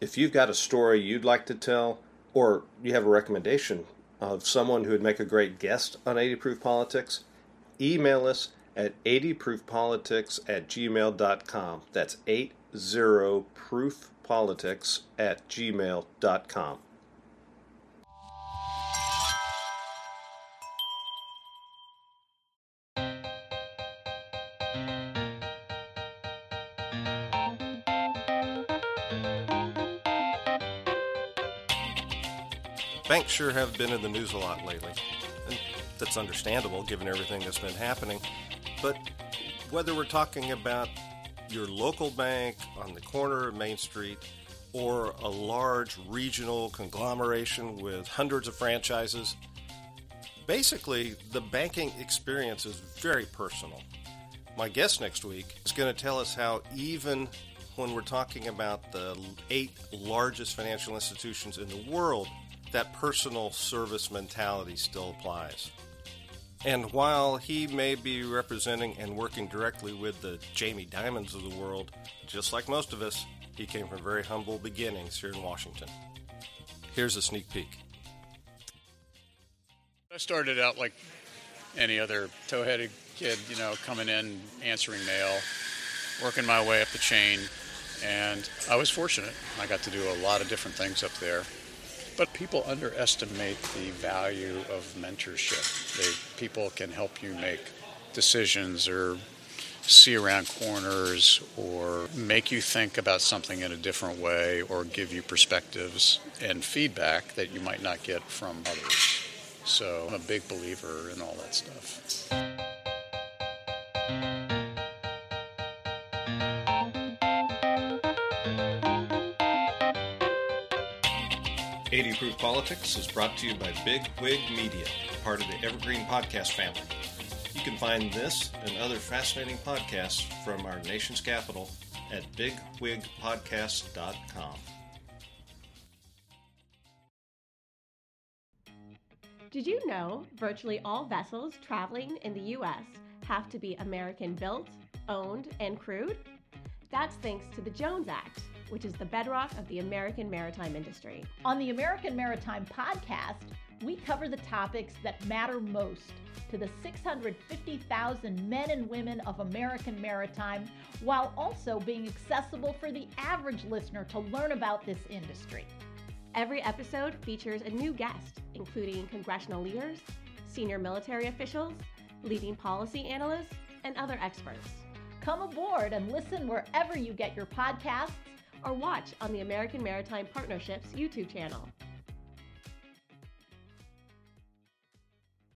If you've got a story you'd like to tell, or you have a recommendation of someone who would make a great guest on 80 Proof Politics, email us at 80proofpolitics at gmail.com. That's 80proofpolitics at gmail.com. Banks sure have been in the news a lot lately. And that's understandable given everything that's been happening. But whether we're talking about your local bank on the corner of Main Street or a large regional conglomeration with hundreds of franchises, basically the banking experience is very personal. My guest next week is going to tell us how even when we're talking about the eight largest financial institutions in the world, that personal service mentality still applies. And while he may be representing and working directly with the Jamie Dimons of the world, just like most of us, he came from very humble beginnings here in Washington. Here's a sneak peek. I started out like any other tow headed kid, you know, coming in, answering mail, working my way up the chain, and I was fortunate. I got to do a lot of different things up there. But people underestimate the value of mentorship. They, people can help you make decisions or see around corners or make you think about something in a different way or give you perspectives and feedback that you might not get from others. So I'm a big believer in all that stuff. 80 Proof Politics is brought to you by Big Wig Media, part of the Evergreen Podcast family. You can find this and other fascinating podcasts from our nation's capital at bigwigpodcast.com. Did you know virtually all vessels traveling in the U.S. have to be American built, owned, and crewed? That's thanks to the Jones Act which is the bedrock of the American maritime industry. On the American Maritime Podcast, we cover the topics that matter most to the 650,000 men and women of American maritime while also being accessible for the average listener to learn about this industry. Every episode features a new guest, including congressional leaders, senior military officials, leading policy analysts, and other experts. Come aboard and listen wherever you get your podcasts or watch on the American Maritime Partnerships YouTube channel.